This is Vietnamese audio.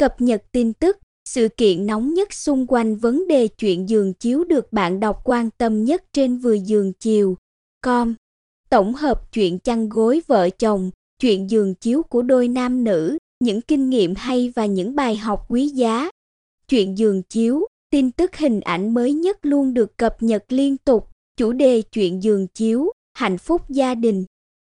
cập nhật tin tức, sự kiện nóng nhất xung quanh vấn đề chuyện giường chiếu được bạn đọc quan tâm nhất trên vừa giường chiều. Com. Tổng hợp chuyện chăn gối vợ chồng, chuyện giường chiếu của đôi nam nữ, những kinh nghiệm hay và những bài học quý giá. Chuyện giường chiếu, tin tức hình ảnh mới nhất luôn được cập nhật liên tục. Chủ đề chuyện giường chiếu, hạnh phúc gia đình.